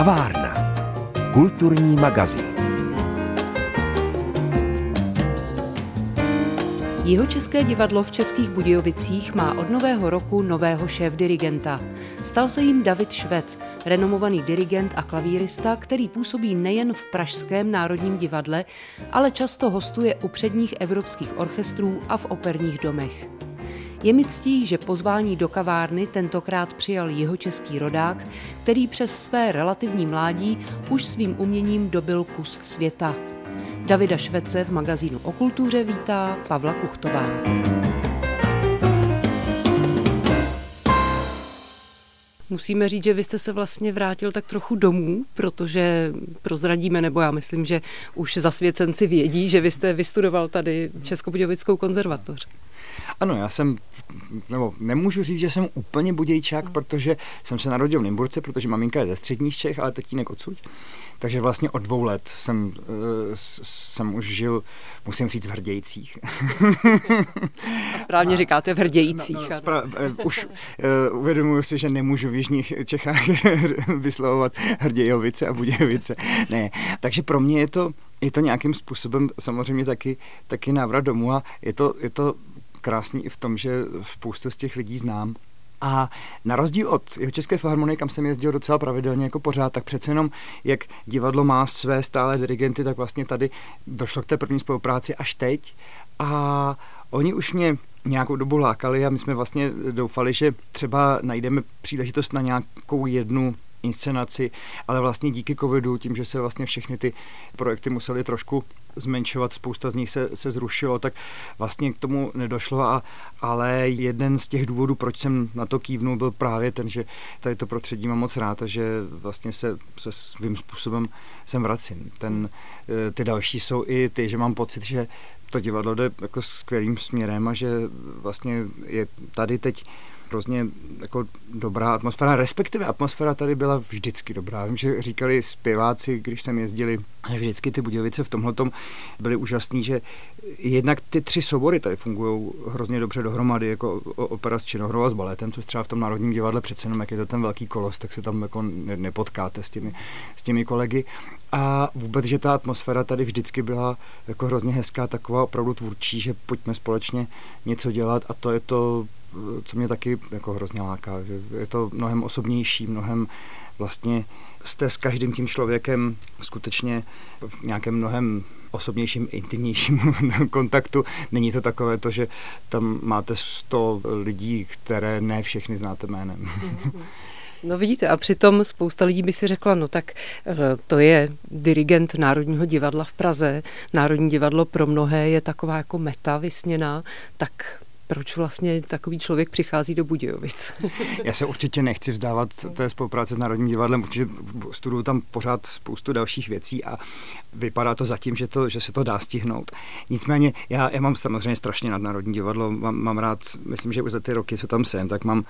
Kavárna. Kulturní magazín. Jihočeské divadlo v Českých Budějovicích má od nového roku nového šéf-dirigenta. Stal se jim David Švec, renomovaný dirigent a klavírista, který působí nejen v Pražském národním divadle, ale často hostuje u předních evropských orchestrů a v operních domech. Je mi ctí, že pozvání do kavárny tentokrát přijal jeho český rodák, který přes své relativní mládí už svým uměním dobil kus světa. Davida Švece v magazínu o kultuře vítá Pavla Kuchtová. Musíme říct, že vy jste se vlastně vrátil tak trochu domů, protože prozradíme, nebo já myslím, že už zasvěcenci vědí, že vy jste vystudoval tady Českobudějovickou konzervatoř. Ano, já jsem, nebo nemůžu říct, že jsem úplně budějčák, mm. protože jsem se narodil v Nymburce, protože maminka je ze středních Čech, ale tatínek odsud. Takže vlastně od dvou let jsem, uh, jsem už žil, musím říct, v Hrdějcích. A správně a, říkáte v Hrdějcích. No, no, spra- uh, už uh, uvědomuji si, že nemůžu v Jižních Čechách vyslovovat Hrdějovice a Budějovice. Ne, takže pro mě je to, je to nějakým způsobem samozřejmě taky, taky návrat domů a je to, je to krásný i v tom, že spoustu z těch lidí znám. A na rozdíl od jeho České filharmonie, kam jsem jezdil docela pravidelně jako pořád, tak přece jenom, jak divadlo má své stále dirigenty, tak vlastně tady došlo k té první spolupráci až teď. A oni už mě nějakou dobu lákali a my jsme vlastně doufali, že třeba najdeme příležitost na nějakou jednu inscenaci, ale vlastně díky covidu, tím, že se vlastně všechny ty projekty musely trošku zmenšovat, spousta z nich se, se zrušilo, tak vlastně k tomu nedošlo, a, ale jeden z těch důvodů, proč jsem na to kývnul, byl právě ten, že tady to prostředí mám moc rád a že vlastně se, se svým způsobem sem vracím. Ten, eh, ty další jsou i ty, že mám pocit, že to divadlo jde jako skvělým směrem a že vlastně je tady teď hrozně jako dobrá atmosféra, respektive atmosféra tady byla vždycky dobrá. Vím, že říkali zpěváci, když jsem jezdili, že vždycky ty Budějovice v tomhle byly úžasný, že jednak ty tři sobory tady fungují hrozně dobře dohromady, jako opera s činohrou a s baletem, což třeba v tom Národním divadle přece jenom, jak je to ten velký kolos, tak se tam jako nepotkáte s těmi, s těmi kolegy. A vůbec, že ta atmosféra tady vždycky byla jako hrozně hezká, taková opravdu tvůrčí, že pojďme společně něco dělat a to je to co mě taky jako hrozně láká. Je to mnohem osobnější, mnohem vlastně jste s každým tím člověkem skutečně v nějakém mnohem osobnějším, intimnějším kontaktu. Není to takové to, že tam máte 100 lidí, které ne všechny znáte jménem. No vidíte, a přitom spousta lidí by si řekla, no tak eh, to je dirigent Národního divadla v Praze. Národní divadlo pro mnohé je taková jako meta vysněná, tak proč vlastně takový člověk přichází do Budějovic. Já se určitě nechci vzdávat té spolupráce s Národním divadlem, protože studuju tam pořád spoustu dalších věcí a vypadá to zatím, že, to, že se to dá stihnout. Nicméně já, já mám samozřejmě strašně nad Národní divadlo, mám, mám rád, myslím, že už za ty roky, co tam jsem, tak mám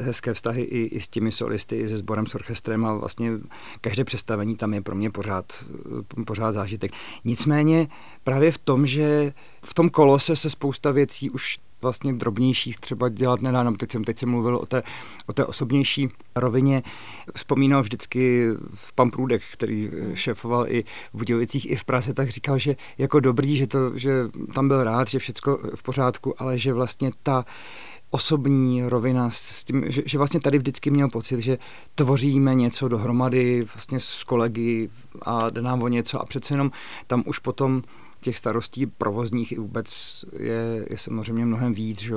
hezké vztahy i, i s těmi solisty, i se sborem, s orchestrem a vlastně každé představení tam je pro mě pořád, pořád zážitek. Nicméně právě v tom, že v tom kolose se spousta věcí už vlastně drobnějších třeba dělat nedá. No, teď jsem, teď jsem mluvil o té, o té osobnější rovině. Vzpomínal vždycky v Pamprůdek, který šéfoval i v Budějovicích, i v Praze, tak říkal, že jako dobrý, že, to, že tam byl rád, že všechno v pořádku, ale že vlastně ta osobní rovina s tím, že, že vlastně tady vždycky měl pocit, že tvoříme něco dohromady vlastně s kolegy a jde nám o něco a přece jenom tam už potom těch starostí provozních i vůbec je, je samozřejmě mnohem víc. Že?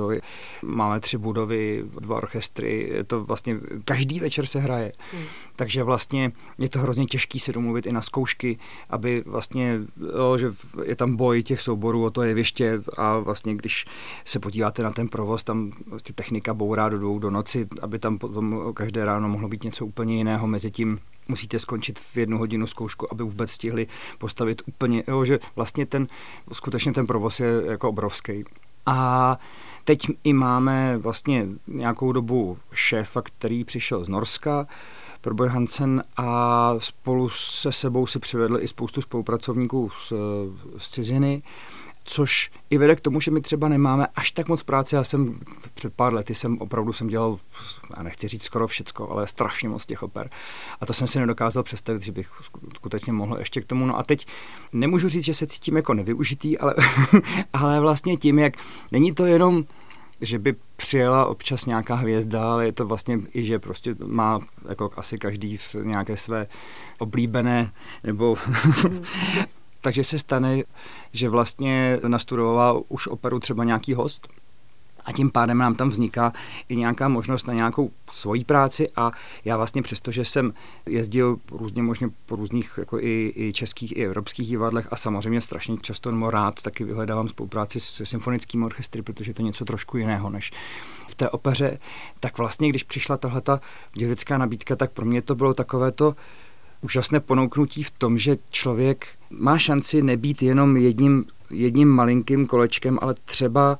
Máme tři budovy, dva orchestry, je to vlastně každý večer se hraje. Hmm. Takže vlastně je to hrozně těžký se domluvit i na zkoušky, aby vlastně, jo, že je tam boj těch souborů o to jeviště a vlastně když se podíváte na ten provoz, tam vlastně technika bourá do dvou do noci, aby tam potom každé ráno mohlo být něco úplně jiného mezi tím musíte skončit v jednu hodinu zkoušku, aby vůbec stihli postavit úplně, jo, že vlastně ten, skutečně ten provoz je jako obrovský. A teď i máme vlastně nějakou dobu šéfa, který přišel z Norska, Proboj Hansen a spolu se sebou si přivedl i spoustu spolupracovníků z, z ciziny což i vede k tomu, že my třeba nemáme až tak moc práce. Já jsem před pár lety jsem opravdu jsem dělal, já nechci říct skoro všecko, ale strašně moc těch oper. A to jsem si nedokázal představit, že bych skutečně mohl ještě k tomu. No a teď nemůžu říct, že se cítím jako nevyužitý, ale, ale vlastně tím, jak není to jenom že by přijela občas nějaká hvězda, ale je to vlastně i, že prostě má jako asi každý v nějaké své oblíbené nebo takže se stane, že vlastně nastudoval už operu třeba nějaký host a tím pádem nám tam vzniká i nějaká možnost na nějakou svoji práci a já vlastně přesto, že jsem jezdil různě možně po různých jako i, i českých, i evropských divadlech a samozřejmě strašně často nebo rád taky vyhledávám spolupráci s symfonickým orchestry, protože to je něco trošku jiného než v té opeře, tak vlastně, když přišla tahle ta děvická nabídka, tak pro mě to bylo takové to úžasné ponouknutí v tom, že člověk má šanci nebýt jenom jedním, jedním malinkým kolečkem, ale třeba,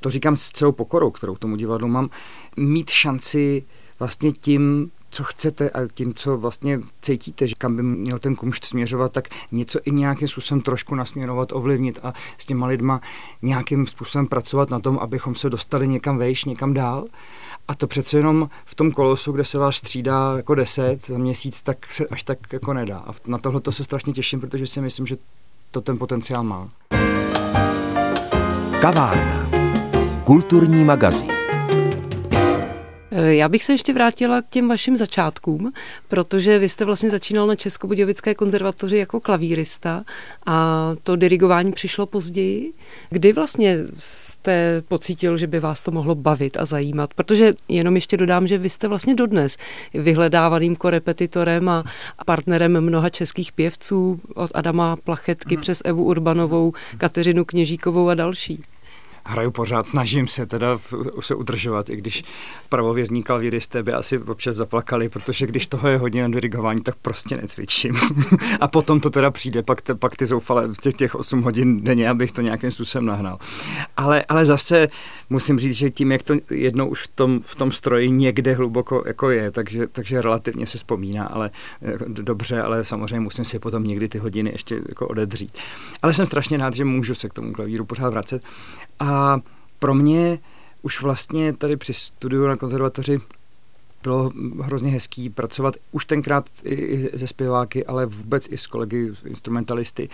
to říkám s celou pokorou, kterou tomu divadlu mám, mít šanci vlastně tím, co chcete a tím, co vlastně cítíte, že kam by měl ten kumšt směřovat, tak něco i nějakým způsobem trošku nasměrovat, ovlivnit a s těma lidma nějakým způsobem pracovat na tom, abychom se dostali někam vejš, někam dál. A to přece jenom v tom kolosu, kde se vás střídá jako deset za měsíc, tak se až tak jako nedá. A na tohle to se strašně těším, protože si myslím, že to ten potenciál má. Kavárna. Kulturní magazín. Eh, já bych se ještě vrátila k těm vašim začátkům, protože vy jste vlastně začínal na Českobudějovické konzervatoři jako klavírista a to dirigování přišlo později. Kdy vlastně jste pocítil, že by vás to mohlo bavit a zajímat? Protože jenom ještě dodám, že vy jste vlastně dodnes vyhledávaným korepetitorem a partnerem mnoha českých pěvců od Adama Plachetky hmm. přes Evu Urbanovou, Kateřinu Kněžíkovou a další hraju pořád, snažím se teda se udržovat, i když pravověrní klavíristé by asi občas zaplakali, protože když toho je hodně na dirigování, tak prostě necvičím. a potom to teda přijde, pak, te, pak ty zoufale těch, těch 8 hodin denně, abych to nějakým způsobem nahnal. Ale, ale zase musím říct, že tím, jak to jednou už v tom, v tom stroji někde hluboko jako je, takže, takže relativně se vzpomíná, ale jako dobře, ale samozřejmě musím si potom někdy ty hodiny ještě jako odedřít. Ale jsem strašně rád, že můžu se k tomu klavíru pořád vracet. A pro mě už vlastně tady při studiu na konzervatoři bylo hrozně hezký pracovat už tenkrát i se zpěváky, ale vůbec i s kolegy instrumentalisty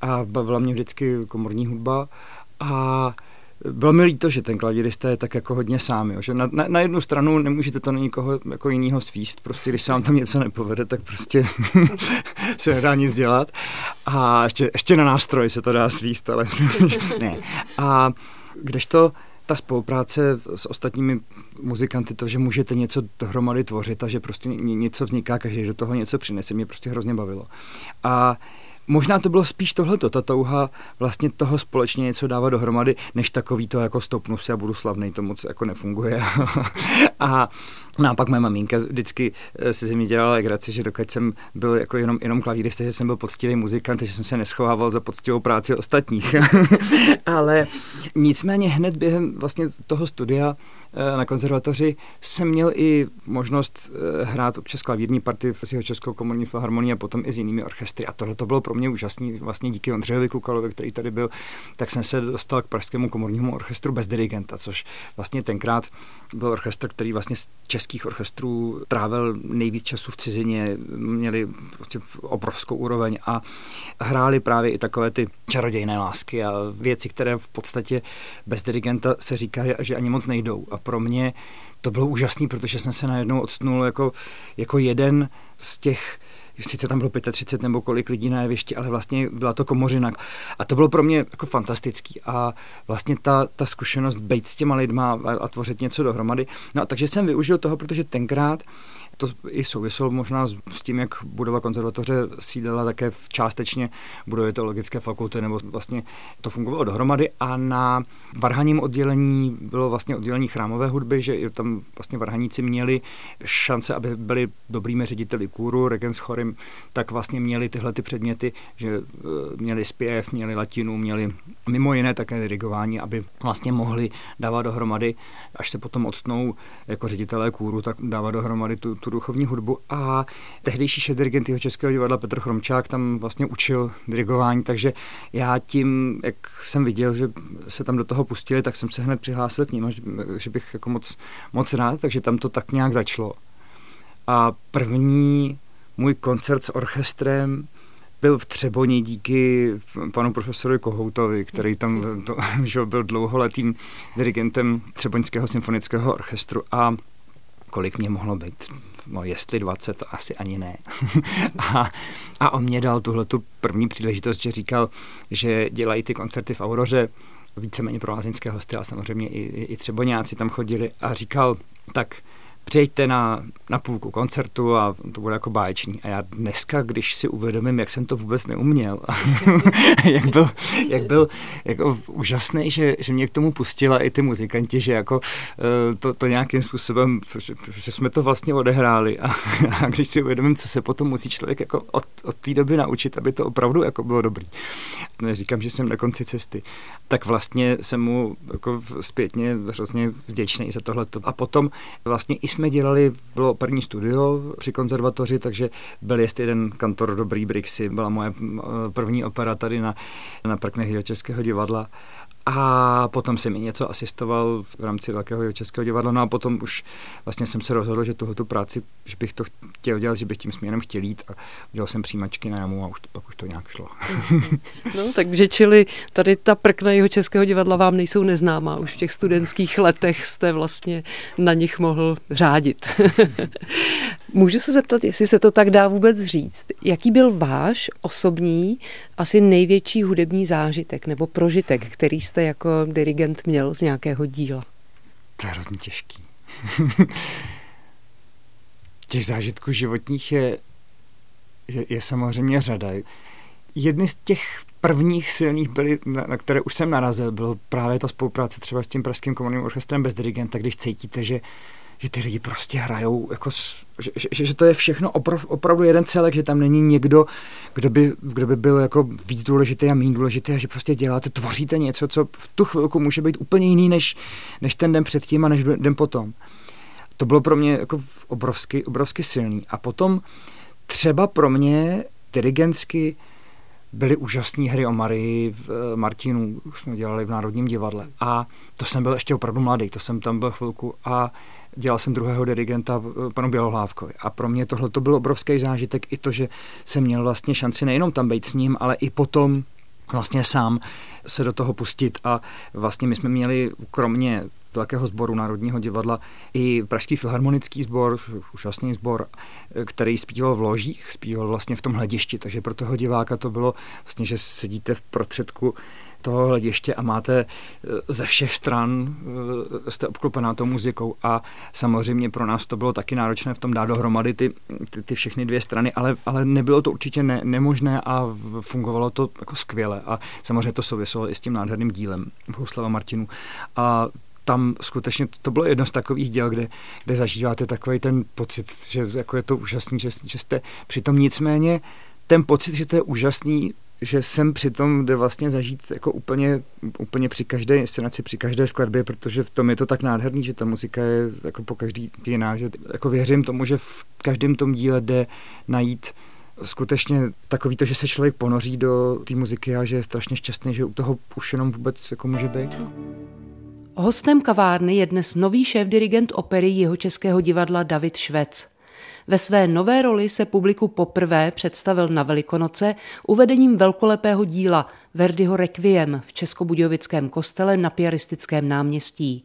a bavila mě vždycky komorní hudba a bylo mi líto, že ten klavírista je tak jako hodně sám, jo? že na, na, na, jednu stranu nemůžete to na nikoho jako jiného svíst, prostě když se vám tam něco nepovede, tak prostě se nedá nic dělat a ještě, ještě na nástroj se to dá svíst, ale ne. A kdežto ta spolupráce s ostatními muzikanty, to, že můžete něco dohromady tvořit a že prostě něco vzniká, každý do toho něco přinese, mě prostě hrozně bavilo. A Možná to bylo spíš tohleto, ta touha vlastně toho společně něco dávat dohromady, než takový to jako stopnu si a budu slavný, to moc jako nefunguje. a No a pak moje maminka vždycky eh, se mi dělala legraci, že dokud jsem byl jako jenom, jenom klavírista, že jsem byl poctivý muzikant, že jsem se neschovával za poctivou práci ostatních. Ale nicméně hned během vlastně toho studia na konzervatoři jsem měl i možnost eh, hrát občas klavírní party v jeho Českou komorní filharmonii a potom i s jinými orchestry. A tohle to bylo pro mě úžasný. Vlastně díky Ondřejovi Kukalovi, který tady byl, tak jsem se dostal k Pražskému komornímu orchestru bez dirigenta, což vlastně tenkrát byl orchestr, který vlastně z českých orchestrů trávil nejvíc času v cizině, měli prostě obrovskou úroveň a hráli právě i takové ty čarodějné lásky a věci, které v podstatě bez dirigenta se říká, že ani moc nejdou. A pro mě to bylo úžasné, protože jsem se najednou odstnul jako, jako jeden z těch sice tam bylo 35 nebo kolik lidí na jevišti, ale vlastně byla to komořina. A to bylo pro mě jako fantastický. A vlastně ta, ta zkušenost být s těma lidma a, a tvořit něco dohromady. No a takže jsem využil toho, protože tenkrát to i souviselo možná s, tím, jak budova konzervatoře sídlela také v částečně budově teologické fakulty, nebo vlastně to fungovalo dohromady. A na varhaním oddělení bylo vlastně oddělení chrámové hudby, že tam vlastně varhaníci měli šance, aby byli dobrými řediteli kůru, regenschory orchestrem, tak vlastně měli tyhle ty předměty, že e, měli zpěv, měli latinu, měli mimo jiné také dirigování, aby vlastně mohli dávat dohromady, až se potom odstnou jako ředitelé kůru, tak dávat dohromady tu, tu duchovní hudbu. A tehdejší šéf dirigent jeho Českého divadla Petr Chromčák tam vlastně učil dirigování, takže já tím, jak jsem viděl, že se tam do toho pustili, tak jsem se hned přihlásil k ním, že bych jako moc, moc rád, takže tam to tak nějak začalo. A první můj koncert s orchestrem byl v Třeboni díky panu profesoru Kohoutovi, který tam to, že byl dlouholetým dirigentem Třeboňského symfonického orchestru a kolik mě mohlo být, no jestli 20, to asi ani ne. a, a on mě dal tuhle tu první příležitost, že říkal, že dělají ty koncerty v Auroře, víceméně pro lázeňské hosty, ale samozřejmě i, i, i Třeboňáci tam chodili a říkal, tak přijďte na, na půlku koncertu a to bude jako báječný. A já dneska, když si uvědomím, jak jsem to vůbec neuměl, jak byl, jak byl jako úžasný, že, že mě k tomu pustila i ty muzikanti, že jako eh, to, to nějakým způsobem, že, jsme to vlastně odehráli a, a když si uvědomím, co se potom musí člověk jako od, od té doby naučit, aby to opravdu jako bylo dobrý. Neříkám, že jsem na konci cesty. Tak vlastně jsem mu jako zpětně hrozně vděčný za tohle. A potom vlastně i jsme dělali, bylo operní studio při konzervatoři, takže byl jest jeden kantor dobrý Brixy, byla moje první opera tady na, na prknech Českého divadla a potom jsem mi něco asistoval v rámci Velkého českého divadla, no a potom už vlastně jsem se rozhodl, že tohoto práci, že bych to chtěl dělat, že bych tím směrem chtěl jít a udělal jsem přijímačky na jamu a už to, pak už to nějak šlo. no, takže čili tady ta prkna jeho českého divadla vám nejsou neznámá. Už v těch studentských letech jste vlastně na nich mohl řádit. Můžu se zeptat, jestli se to tak dá vůbec říct. Jaký byl váš osobní, asi největší hudební zážitek nebo prožitek, který jste jako dirigent měl z nějakého díla? To je hrozně těžký. Těch zážitků životních je, je, je samozřejmě řada. Jedny z těch prvních silných byly, na, na které už jsem narazil, bylo právě to spolupráce třeba s tím Pražským komunním orchestrem bez dirigenta, když cítíte, že že ty lidi prostě hrajou, jako, že, že, že to je všechno oprav, opravdu jeden celek, že tam není někdo, kdo by, kdo by byl jako víc důležitý a méně důležitý a že prostě děláte, tvoříte něco, co v tu chvilku může být úplně jiný než, než ten den předtím a než den potom. To bylo pro mě jako obrovsky, obrovsky silný. A potom třeba pro mě dirigentsky byly úžasné hry o Marii v eh, Martinu, už jsme dělali v Národním divadle. A to jsem byl ještě opravdu mladý, to jsem tam byl chvilku a dělal jsem druhého dirigenta eh, panu Bělohlávkovi. A pro mě tohle to byl obrovský zážitek i to, že jsem měl vlastně šanci nejenom tam být s ním, ale i potom vlastně sám se do toho pustit. A vlastně my jsme měli kromě velkého sboru Národního divadla i Pražský filharmonický sbor, úžasný sbor, který zpíval v ložích, zpíval vlastně v tom hledišti, takže pro toho diváka to bylo vlastně, že sedíte v prostředku toho hlediště a máte eh, ze všech stran, eh, jste obklopená tou muzikou a samozřejmě pro nás to bylo taky náročné v tom dát dohromady ty, ty, ty všechny dvě strany, ale, ale nebylo to určitě ne, nemožné a fungovalo to jako skvěle. A samozřejmě to souviselo i s tím nádherným dílem Bouslava Martinu. A tam skutečně to bylo jedno z takových děl, kde, kde zažíváte takový ten pocit, že jako je to úžasný, že, že jste přitom nicméně ten pocit, že to je úžasný, že jsem přitom jde vlastně zažít jako úplně, úplně při každé inscenaci, při každé skladbě, protože v tom je to tak nádherný, že ta muzika je jako po každý jiná, že jako věřím tomu, že v každém tom díle jde najít skutečně takový to, že se člověk ponoří do té muziky a že je strašně šťastný, že u toho už jenom vůbec jako může být. Hostem kavárny je dnes nový šéf-dirigent opery jeho českého divadla David Švec. Ve své nové roli se publiku poprvé představil na Velikonoce uvedením velkolepého díla Verdiho Requiem v Českobudějovickém kostele na Piaristickém náměstí.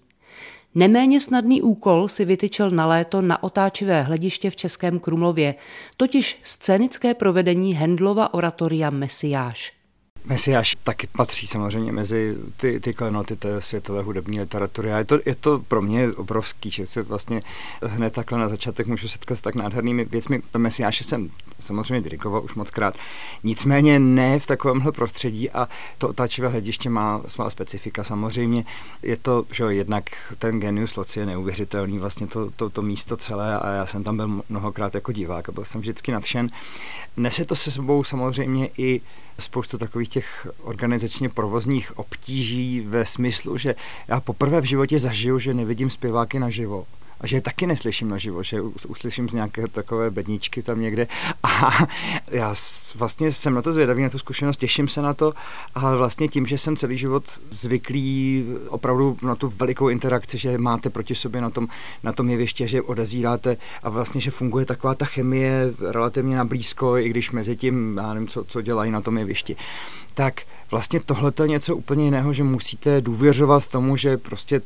Neméně snadný úkol si vytyčil na léto na otáčivé hlediště v Českém Krumlově, totiž scénické provedení Hendlova oratoria Mesiáš. Mesiáš taky patří samozřejmě mezi ty, ty klenoty té světové hudební literatury a je to, je to pro mě obrovský, že se vlastně hned takhle na začátek můžu setkat s tak nádhernými věcmi. Mesiáše jsem samozřejmě dirigoval už moc krát, nicméně ne v takovémhle prostředí a to otáčivé hlediště má svá specifika. Samozřejmě je to, že jednak ten genius loci je neuvěřitelný, vlastně to, to, to místo celé a já jsem tam byl mnohokrát jako divák a byl jsem vždycky nadšen. Nese to se sebou samozřejmě i spoustu takových těch organizačně provozních obtíží ve smyslu, že já poprvé v životě zažiju, že nevidím zpěváky naživo a že je taky neslyším naživo, že uslyším z nějaké takové bedničky tam někde. A já vlastně jsem na to zvědavý, na tu zkušenost, těším se na to, ale vlastně tím, že jsem celý život zvyklý opravdu na tu velikou interakci, že máte proti sobě na tom, na tom jeviště, že odezíráte a vlastně, že funguje taková ta chemie relativně na blízko, i když mezi tím, já nevím, co, co dělají na tom jevišti, tak vlastně tohle je něco úplně jiného, že musíte důvěřovat tomu, že prostě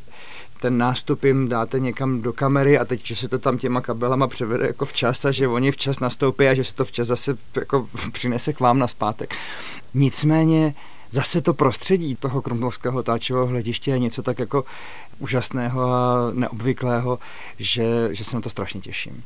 ten nástup jim dáte někam do kamery a teď, že se to tam těma kabelama převede jako včas a že oni včas nastoupí a že se to včas zase jako přinese k vám na zpátek. Nicméně zase to prostředí toho krumlovského táčového hlediště je něco tak jako úžasného a neobvyklého, že, že se na to strašně těším.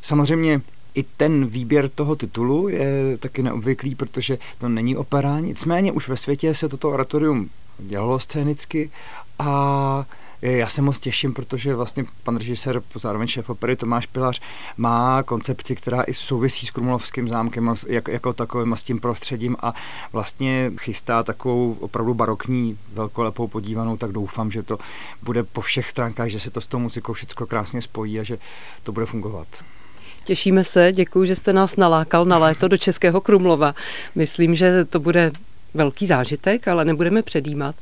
Samozřejmě i ten výběr toho titulu je taky neobvyklý, protože to není opera, nicméně už ve světě se toto oratorium dělalo scénicky a já se moc těším, protože vlastně pan režisér, zároveň šéf opery Tomáš Pilař, má koncepci, která i souvisí s Krumlovským zámkem jako, jako takovým a s tím prostředím a vlastně chystá takovou opravdu barokní, velkolepou podívanou, tak doufám, že to bude po všech stránkách, že se to s tou muzikou všechno krásně spojí a že to bude fungovat. Těšíme se, děkuji, že jste nás nalákal na léto do Českého Krumlova. Myslím, že to bude velký zážitek, ale nebudeme předjímat.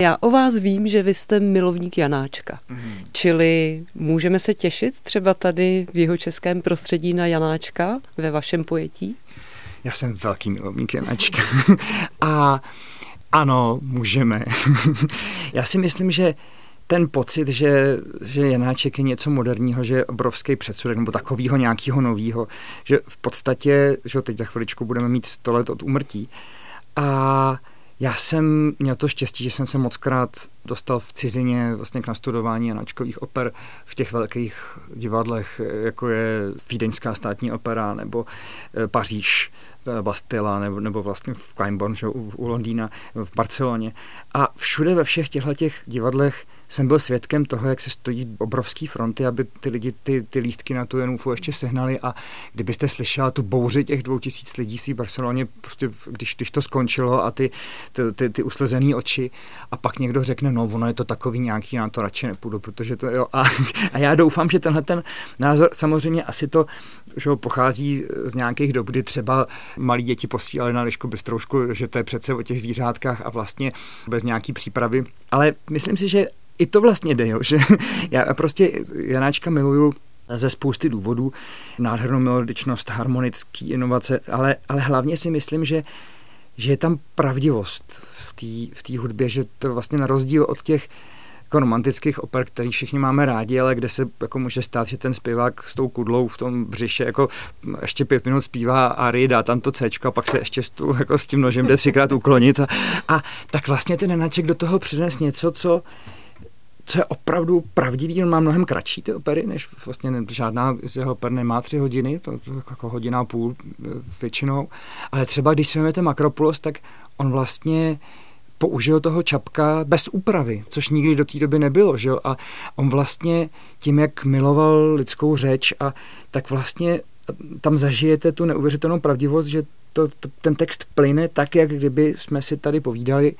Já o vás vím, že vy jste milovník Janáčka. Mm. Čili můžeme se těšit třeba tady v jeho českém prostředí na Janáčka ve vašem pojetí? Já jsem velký milovník Janáčka. A ano, můžeme. Já si myslím, že ten pocit, že, že Janáček je něco moderního, že je obrovský předsudek nebo takového nějakého nového, že v podstatě, že teď za chviličku budeme mít 100 let od umrtí, a já jsem měl to štěstí, že jsem se moc krát dostal v cizině vlastně k nastudování Janačkových oper v těch velkých divadlech, jako je Vídeňská státní opera nebo eh, Paříž, Bastila nebo, nebo vlastně v Caimborn, u, u Londýna, v Barceloně. A všude ve všech těchto těch divadlech jsem byl svědkem toho, jak se stojí obrovský fronty, aby ty lidi ty, ty lístky na tu Jenufu ještě sehnali a kdybyste slyšela tu bouři těch dvou tisíc lidí v Barceloně, prostě, když, když to skončilo a ty, ty, ty, ty uslezené oči a pak někdo řekne, no ono je to takový nějaký, na to radši nepůjdu, protože to jo. A, a já doufám, že tenhle ten názor, samozřejmě asi to že pochází z nějakých dob, kdy třeba malí děti posílali na Lišku Bystroušku, že to je přece o těch zvířátkách a vlastně bez nějaký přípravy. Ale myslím si, že i to vlastně jde, jo, že já prostě Janáčka miluju ze spousty důvodů, nádhernou melodičnost, harmonický inovace, ale, ale hlavně si myslím, že, že je tam pravdivost v té hudbě, že to vlastně na rozdíl od těch jako romantických oper, který všichni máme rádi, ale kde se jako může stát, že ten zpěvák s tou kudlou v tom břiše jako ještě pět minut zpívá a dá tam to C a pak se ještě s, tu, jako s tím nožem jde třikrát uklonit a, a tak vlastně ten Nenaček do toho přines něco, co co je opravdu pravdivý, on má mnohem kratší ty opery, než vlastně žádná z jeho oper nemá tři hodiny, to, jako hodina a půl e, většinou, ale třeba když si vezmete Makropulos, tak on vlastně použil toho čapka bez úpravy, což nikdy do té doby nebylo, že jo? A on vlastně tím, jak miloval lidskou řeč a tak vlastně tam zažijete tu neuvěřitelnou pravdivost, že to, to, ten text plyne tak, jak kdyby jsme si tady povídali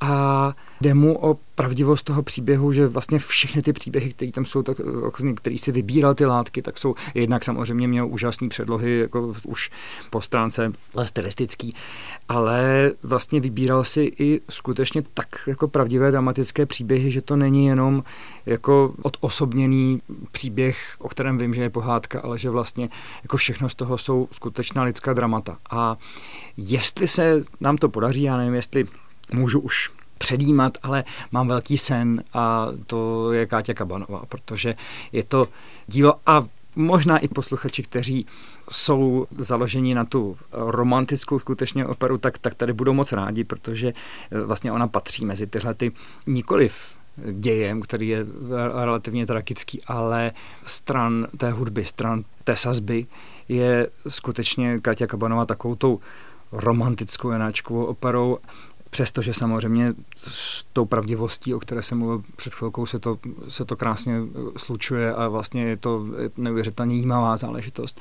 a jde mu o pravdivost toho příběhu, že vlastně všechny ty příběhy, které tam jsou, tak, který si vybíral ty látky, tak jsou jednak samozřejmě měl úžasné předlohy, jako už po stránce stylistický, ale vlastně vybíral si i skutečně tak jako pravdivé dramatické příběhy, že to není jenom jako odosobněný příběh, o kterém vím, že je pohádka, ale že vlastně jako všechno z toho jsou skutečná lidská dramata. A jestli se nám to podaří, já nevím, jestli můžu už předjímat, ale mám velký sen a to je Káťa Kabanová, protože je to dílo a možná i posluchači, kteří jsou založeni na tu romantickou skutečně operu, tak, tak tady budou moc rádi, protože eh, vlastně ona patří mezi tyhle ty nikoliv dějem, který je relativně tragický, ale stran té hudby, stran té sazby je skutečně Katia Kabanová takovou tou romantickou janáčkovou operou, přestože samozřejmě s tou pravdivostí, o které jsem mluvil před chvilkou, se to, se to krásně slučuje a vlastně je to neuvěřitelně jímavá záležitost.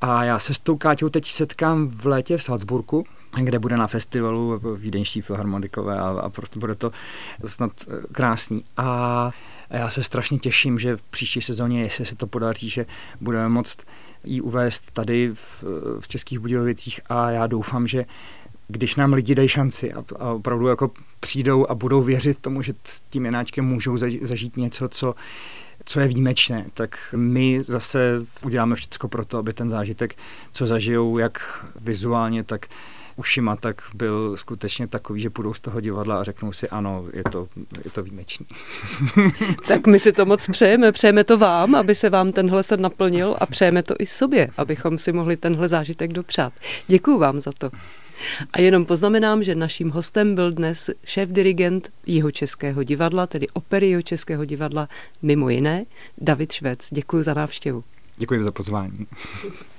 A já se s tou Káťou teď setkám v létě v Salzburgu, kde bude na festivalu Vídeňští filharmonikové a, a prostě bude to snad krásný. A já se strašně těším, že v příští sezóně, jestli se to podaří, že budeme moct ji uvést tady v, v Českých Budějovicích a já doufám, že když nám lidi dají šanci a, a opravdu jako přijdou a budou věřit tomu, že s tím jenáčkem můžou zažít něco, co, co je výjimečné, tak my zase uděláme všechno pro to, aby ten zážitek, co zažijou jak vizuálně, tak ušima, tak byl skutečně takový, že půjdou z toho divadla a řeknou si, ano, je to, je to výjimečný. tak my si to moc přejeme. Přejeme to vám, aby se vám tenhle sen naplnil a přejeme to i sobě, abychom si mohli tenhle zážitek dopřát. Děkuju vám za to. A jenom poznamenám, že naším hostem byl dnes šéf-dirigent Jihočeského divadla, tedy opery Jihočeského divadla, mimo jiné David Švec. Děkuji za návštěvu. Děkuji za pozvání.